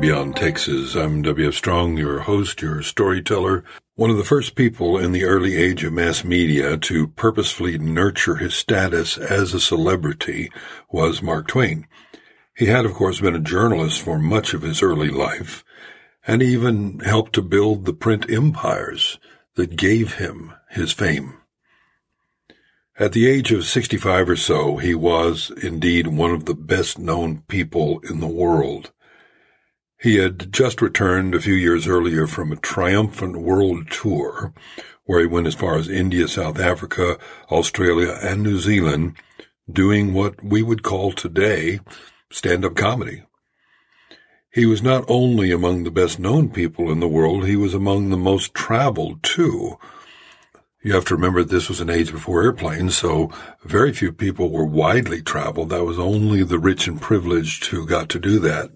Beyond Texas. I'm W.F. Strong, your host, your storyteller. One of the first people in the early age of mass media to purposefully nurture his status as a celebrity was Mark Twain. He had, of course, been a journalist for much of his early life, and even helped to build the print empires that gave him his fame. At the age of 65 or so, he was indeed one of the best known people in the world. He had just returned a few years earlier from a triumphant world tour where he went as far as India, South Africa, Australia, and New Zealand doing what we would call today stand-up comedy. He was not only among the best known people in the world, he was among the most traveled too. You have to remember this was an age before airplanes, so very few people were widely traveled. That was only the rich and privileged who got to do that.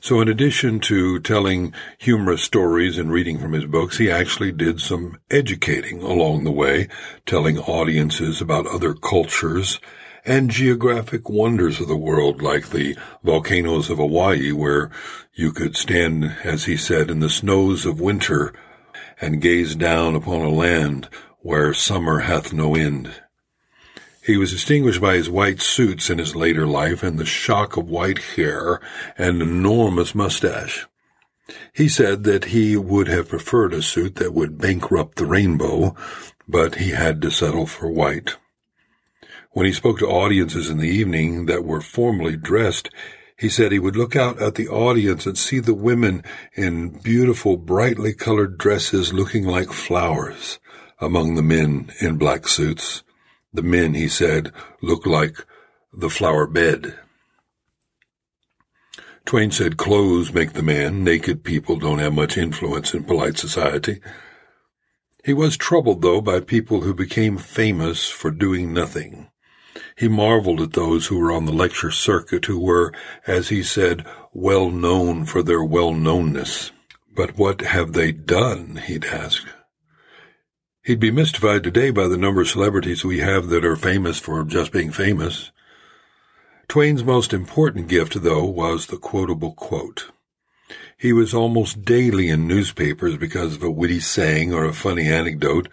So in addition to telling humorous stories and reading from his books, he actually did some educating along the way, telling audiences about other cultures and geographic wonders of the world like the volcanoes of Hawaii where you could stand, as he said, in the snows of winter and gaze down upon a land where summer hath no end. He was distinguished by his white suits in his later life and the shock of white hair and enormous mustache. He said that he would have preferred a suit that would bankrupt the rainbow, but he had to settle for white. When he spoke to audiences in the evening that were formally dressed, he said he would look out at the audience and see the women in beautiful, brightly colored dresses looking like flowers among the men in black suits. The men, he said, looked like the flower bed. Twain said clothes make the man. Naked people don't have much influence in polite society. He was troubled, though, by people who became famous for doing nothing. He marveled at those who were on the lecture circuit who were, as he said, well known for their well knownness. But what have they done? he'd ask. He'd be mystified today by the number of celebrities we have that are famous for just being famous. Twain's most important gift, though, was the quotable quote. He was almost daily in newspapers because of a witty saying or a funny anecdote.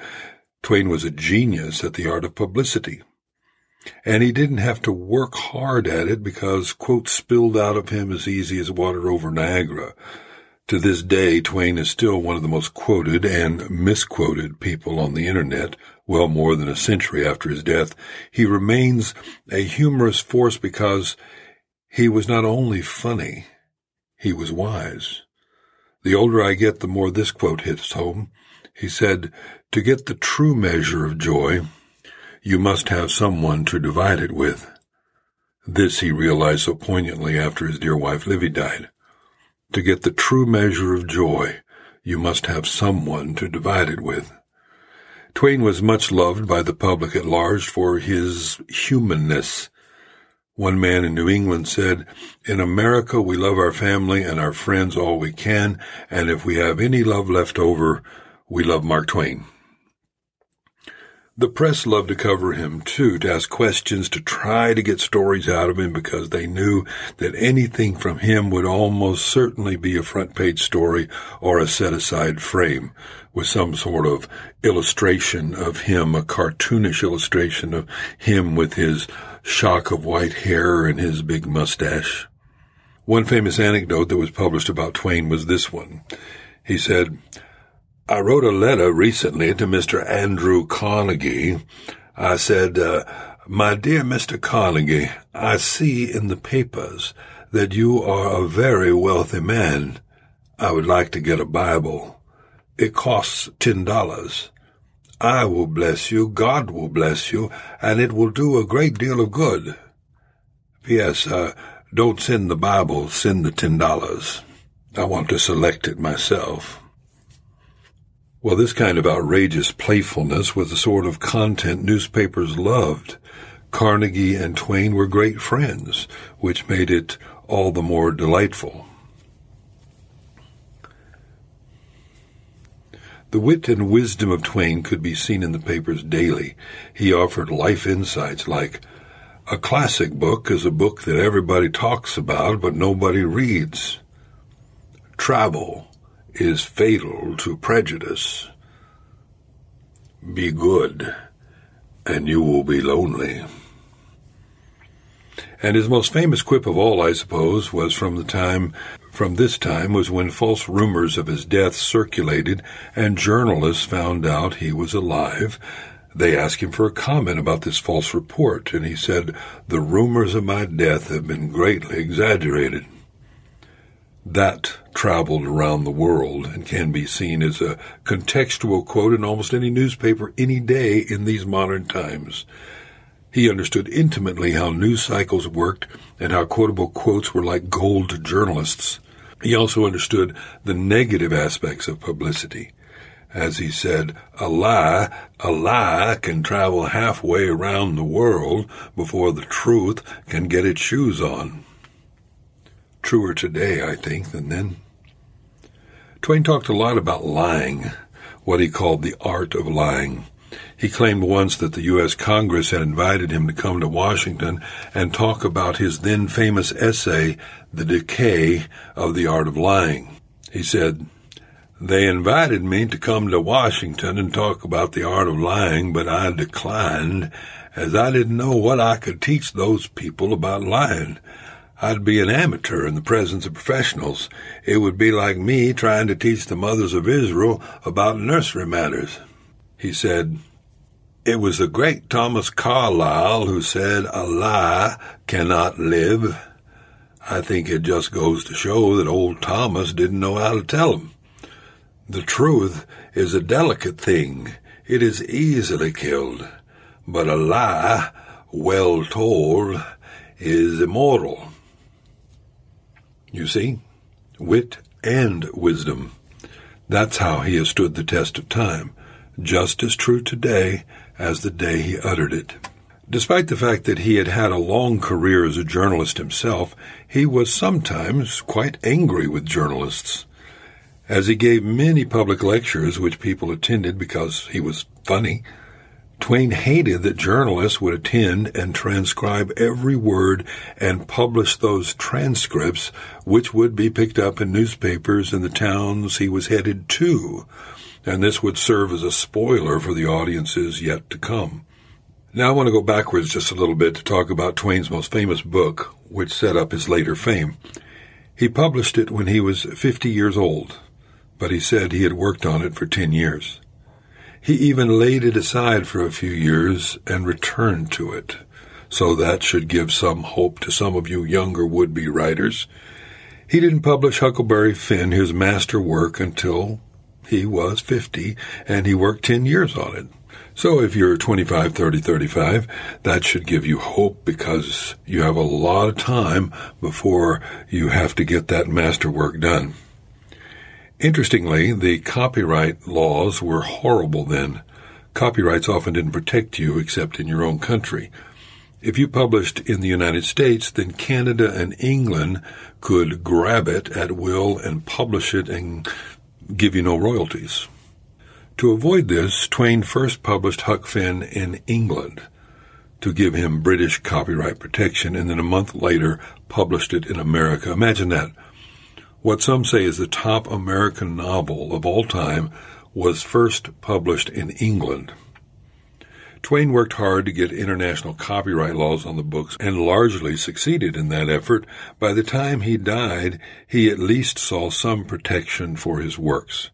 Twain was a genius at the art of publicity. And he didn't have to work hard at it because quotes spilled out of him as easy as water over Niagara. To this day, Twain is still one of the most quoted and misquoted people on the internet, well more than a century after his death. He remains a humorous force because he was not only funny, he was wise. The older I get, the more this quote hits home. He said, To get the true measure of joy, you must have someone to divide it with. This he realized so poignantly after his dear wife Livy died. To get the true measure of joy, you must have someone to divide it with. Twain was much loved by the public at large for his humanness. One man in New England said, In America we love our family and our friends all we can, and if we have any love left over, we love Mark Twain. The press loved to cover him too, to ask questions, to try to get stories out of him because they knew that anything from him would almost certainly be a front page story or a set aside frame with some sort of illustration of him, a cartoonish illustration of him with his shock of white hair and his big mustache. One famous anecdote that was published about Twain was this one. He said, I wrote a letter recently to Mr. Andrew Carnegie. I said, uh, My dear Mr. Carnegie, I see in the papers that you are a very wealthy man. I would like to get a Bible. It costs ten dollars. I will bless you, God will bless you, and it will do a great deal of good. P.S. Uh, don't send the Bible, send the ten dollars. I want to select it myself. Well, this kind of outrageous playfulness was the sort of content newspapers loved. Carnegie and Twain were great friends, which made it all the more delightful. The wit and wisdom of Twain could be seen in the papers daily. He offered life insights like, A classic book is a book that everybody talks about but nobody reads. Travel is fatal to prejudice. Be good, and you will be lonely. And his most famous quip of all, I suppose, was from the time from this time was when false rumors of his death circulated and journalists found out he was alive. They asked him for a comment about this false report, and he said, The rumors of my death have been greatly exaggerated. That traveled around the world and can be seen as a contextual quote in almost any newspaper any day in these modern times. He understood intimately how news cycles worked and how quotable quotes were like gold to journalists. He also understood the negative aspects of publicity. As he said, a lie, a lie can travel halfway around the world before the truth can get its shoes on. Truer today, I think, than then. Twain talked a lot about lying, what he called the art of lying. He claimed once that the U.S. Congress had invited him to come to Washington and talk about his then famous essay, The Decay of the Art of Lying. He said, They invited me to come to Washington and talk about the art of lying, but I declined, as I didn't know what I could teach those people about lying. I'd be an amateur in the presence of professionals. It would be like me trying to teach the mothers of Israel about nursery matters. He said, It was the great Thomas Carlyle who said, A lie cannot live. I think it just goes to show that old Thomas didn't know how to tell him. The truth is a delicate thing. It is easily killed. But a lie, well told, is immortal. You see? Wit and wisdom. That's how he has stood the test of time just as true today as the day he uttered it. Despite the fact that he had had a long career as a journalist himself, he was sometimes quite angry with journalists. As he gave many public lectures which people attended because he was funny, Twain hated that journalists would attend and transcribe every word and publish those transcripts which would be picked up in newspapers in the towns he was headed to and this would serve as a spoiler for the audiences yet to come. Now I want to go backwards just a little bit to talk about Twain's most famous book, which set up his later fame. He published it when he was 50 years old, but he said he had worked on it for 10 years. He even laid it aside for a few years and returned to it. So that should give some hope to some of you younger would-be writers. He didn't publish Huckleberry Finn, his master work, until he was 50 and he worked 10 years on it. So if you're 25, 30, 35, that should give you hope because you have a lot of time before you have to get that masterwork done. Interestingly, the copyright laws were horrible then. Copyrights often didn't protect you except in your own country. If you published in the United States, then Canada and England could grab it at will and publish it and give you no royalties. To avoid this, Twain first published Huck Finn in England to give him British copyright protection, and then a month later published it in America. Imagine that. What some say is the top American novel of all time was first published in England. Twain worked hard to get international copyright laws on the books and largely succeeded in that effort. By the time he died, he at least saw some protection for his works.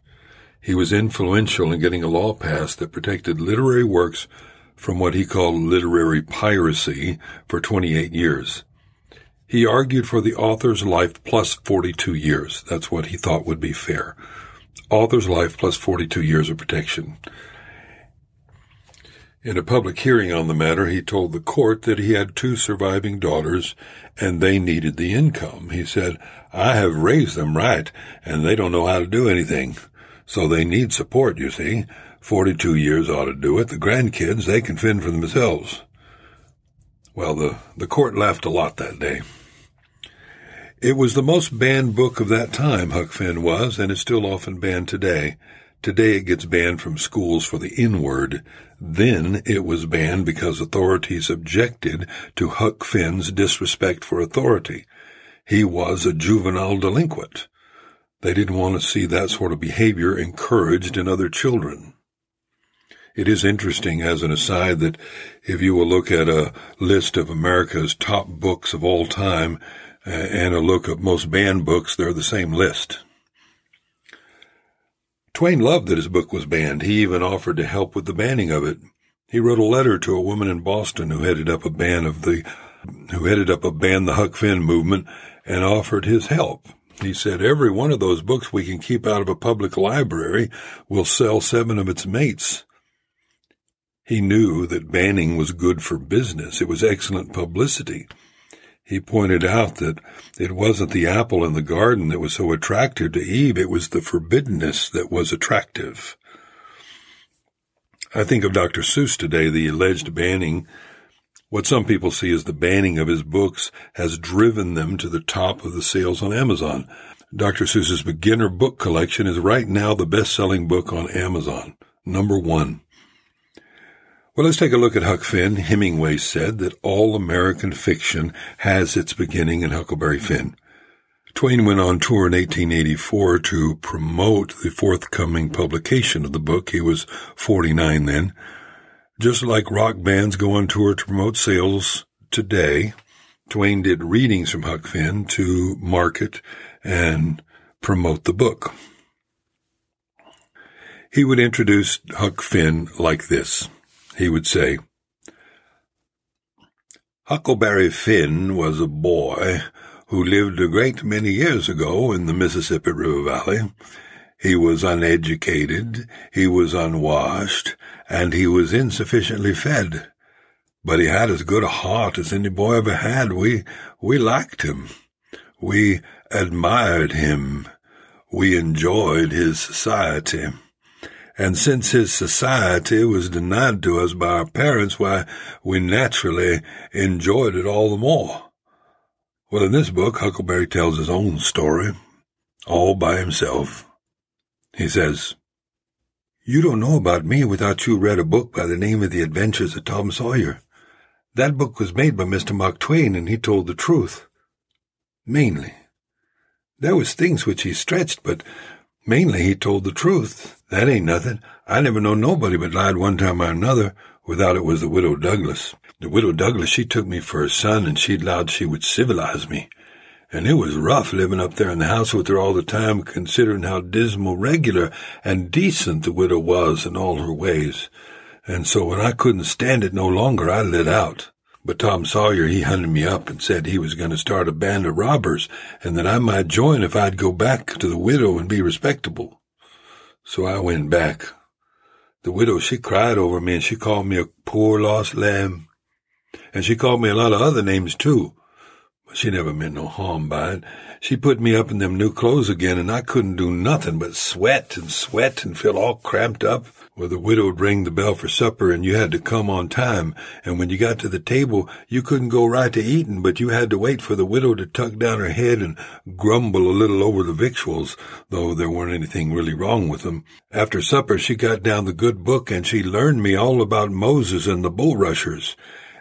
He was influential in getting a law passed that protected literary works from what he called literary piracy for 28 years. He argued for the author's life plus 42 years. That's what he thought would be fair. Author's life plus 42 years of protection. In a public hearing on the matter, he told the court that he had two surviving daughters and they needed the income. He said, I have raised them right and they don't know how to do anything. So they need support, you see. 42 years ought to do it. The grandkids, they can fend for themselves. Well, the, the court laughed a lot that day. It was the most banned book of that time, Huck Finn was, and is still often banned today. Today it gets banned from schools for the N-word. Then it was banned because authorities objected to Huck Finn's disrespect for authority. He was a juvenile delinquent. They didn't want to see that sort of behavior encouraged in other children. It is interesting as an aside that if you will look at a list of America's top books of all time and a look at most banned books, they're the same list. Twain loved that his book was banned. He even offered to help with the banning of it. He wrote a letter to a woman in Boston who headed up a ban of the who headed up a ban the Huck Finn movement and offered his help. He said, every one of those books we can keep out of a public library will sell seven of its mates. He knew that banning was good for business. It was excellent publicity. He pointed out that it wasn't the apple in the garden that was so attractive to Eve, it was the forbiddenness that was attractive. I think of Dr. Seuss today, the alleged banning. What some people see as the banning of his books has driven them to the top of the sales on Amazon. Dr. Seuss's beginner book collection is right now the best-selling book on Amazon. Number one. Well, let's take a look at Huck Finn. Hemingway said that all American fiction has its beginning in Huckleberry Finn. Twain went on tour in 1884 to promote the forthcoming publication of the book. He was 49 then. Just like rock bands go on tour to promote sales today, Twain did readings from Huck Finn to market and promote the book. He would introduce Huck Finn like this he would say, Huckleberry Finn was a boy who lived a great many years ago in the Mississippi River Valley. He was uneducated, he was unwashed, and he was insufficiently fed. But he had as good a heart as any boy ever had. We, we liked him. We admired him. We enjoyed his society. And since his society was denied to us by our parents, why, we naturally enjoyed it all the more. Well, in this book, Huckleberry tells his own story, all by himself. He says, You don't know about me without you read a book by the name of The Adventures of Tom Sawyer. That book was made by Mr. Mark Twain, and he told the truth. Mainly. There was things which he stretched, but mainly he told the truth. That ain't nothing. I never know nobody but lied one time or another without it was the widow Douglas. The widow Douglas, she took me for her son and she allowed she would civilize me. And it was rough living up there in the house with her all the time, considering how dismal, regular, and decent the widow was in all her ways. And so when I couldn't stand it no longer, I lit out. But Tom Sawyer, he hunted me up and said he was going to start a band of robbers and that I might join if I'd go back to the widow and be respectable. So I went back. The widow, she cried over me and she called me a poor lost lamb. And she called me a lot of other names too. But she never meant no harm by it. She put me up in them new clothes again and I couldn't do nothing but sweat and sweat and feel all cramped up where the widow would ring the bell for supper and you had to come on time. And when you got to the table, you couldn't go right to eating, but you had to wait for the widow to tuck down her head and grumble a little over the victuals, though there weren't anything really wrong with them. After supper, she got down the good book and she learned me all about Moses and the bulrushers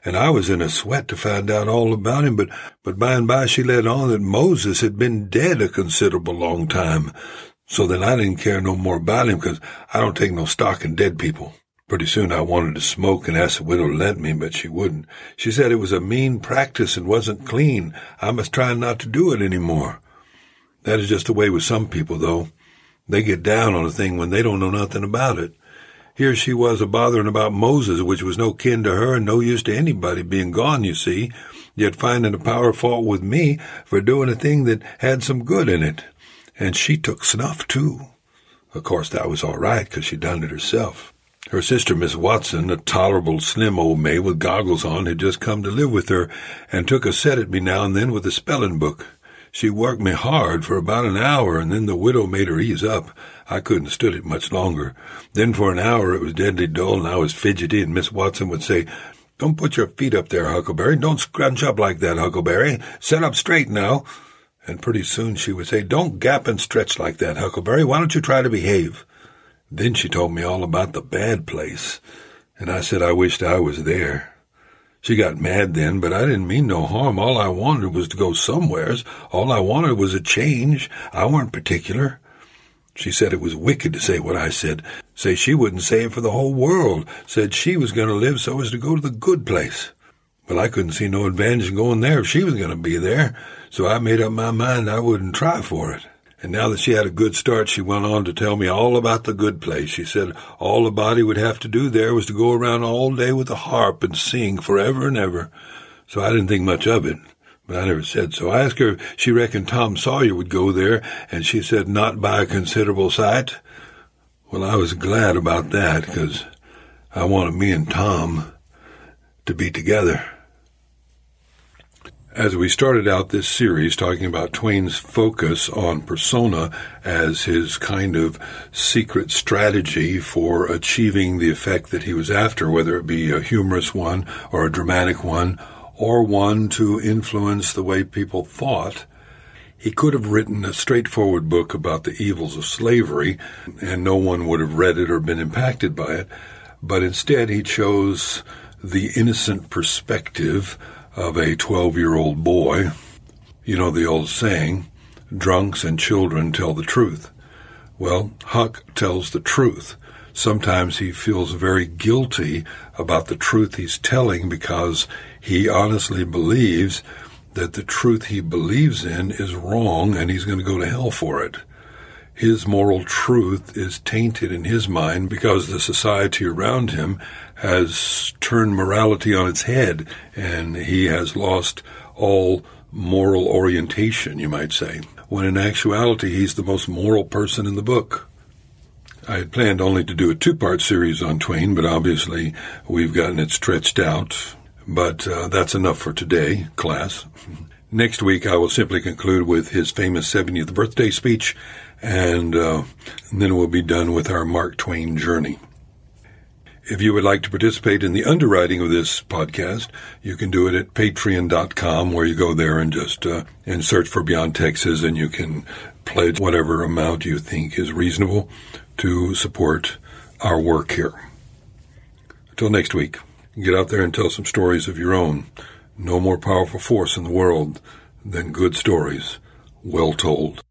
and I was in a sweat to find out all about him, but, but by and by she let on that Moses had been dead a considerable long time, so then I didn't care no more about him because I don't take no stock in dead people. Pretty soon I wanted to smoke and asked the widow to let me, but she wouldn't. She said it was a mean practice and wasn't clean. I must try not to do it any more. That is just the way with some people, though. They get down on a thing when they don't know nothing about it. Here she was a bothering about Moses, which was no kin to her and no use to anybody being gone, you see, yet finding a power fault with me for doing a thing that had some good in it and she took snuff too. Of course, that was all right, because she'd done it herself. Her sister, Miss Watson, a tolerable slim old maid with goggles on, had just come to live with her, and took a set at me now and then with a spelling book. She worked me hard for about an hour, and then the widow made her ease up. I couldn't stood it much longer. Then for an hour it was deadly dull, and I was fidgety, and Miss Watson would say, Don't put your feet up there, Huckleberry. Don't scrunch up like that, Huckleberry. Set up straight now and pretty soon she would say, Don't gap and stretch like that, Huckleberry. Why don't you try to behave? Then she told me all about the bad place, and I said I wished I was there. She got mad then, but I didn't mean no harm. All I wanted was to go somewheres. All I wanted was a change. I weren't particular. She said it was wicked to say what I said. Say she wouldn't say it for the whole world. Said she was going to live so as to go to the good place. Well, I couldn't see no advantage in going there if she was going to be there, so I made up my mind I wouldn't try for it. And now that she had a good start, she went on to tell me all about the good place. She said all a body would have to do there was to go around all day with a harp and sing forever and ever. So I didn't think much of it, but I never said so. I asked her if she reckoned Tom Sawyer would go there, and she said not by a considerable sight. Well, I was glad about that, because I wanted me and Tom to be together. As we started out this series talking about Twain's focus on persona as his kind of secret strategy for achieving the effect that he was after, whether it be a humorous one or a dramatic one, or one to influence the way people thought, he could have written a straightforward book about the evils of slavery, and no one would have read it or been impacted by it. But instead, he chose the innocent perspective of a 12 year old boy. You know the old saying, drunks and children tell the truth. Well, Huck tells the truth. Sometimes he feels very guilty about the truth he's telling because he honestly believes that the truth he believes in is wrong and he's going to go to hell for it. His moral truth is tainted in his mind because the society around him has turned morality on its head and he has lost all moral orientation, you might say, when in actuality he's the most moral person in the book. I had planned only to do a two part series on Twain, but obviously we've gotten it stretched out. But uh, that's enough for today, class. Next week, I will simply conclude with his famous 70th birthday speech, and, uh, and then we'll be done with our Mark Twain journey. If you would like to participate in the underwriting of this podcast, you can do it at patreon.com where you go there and just uh, and search for Beyond Texas and you can pledge whatever amount you think is reasonable to support our work here. Until next week, get out there and tell some stories of your own. No more powerful force in the world than good stories well told.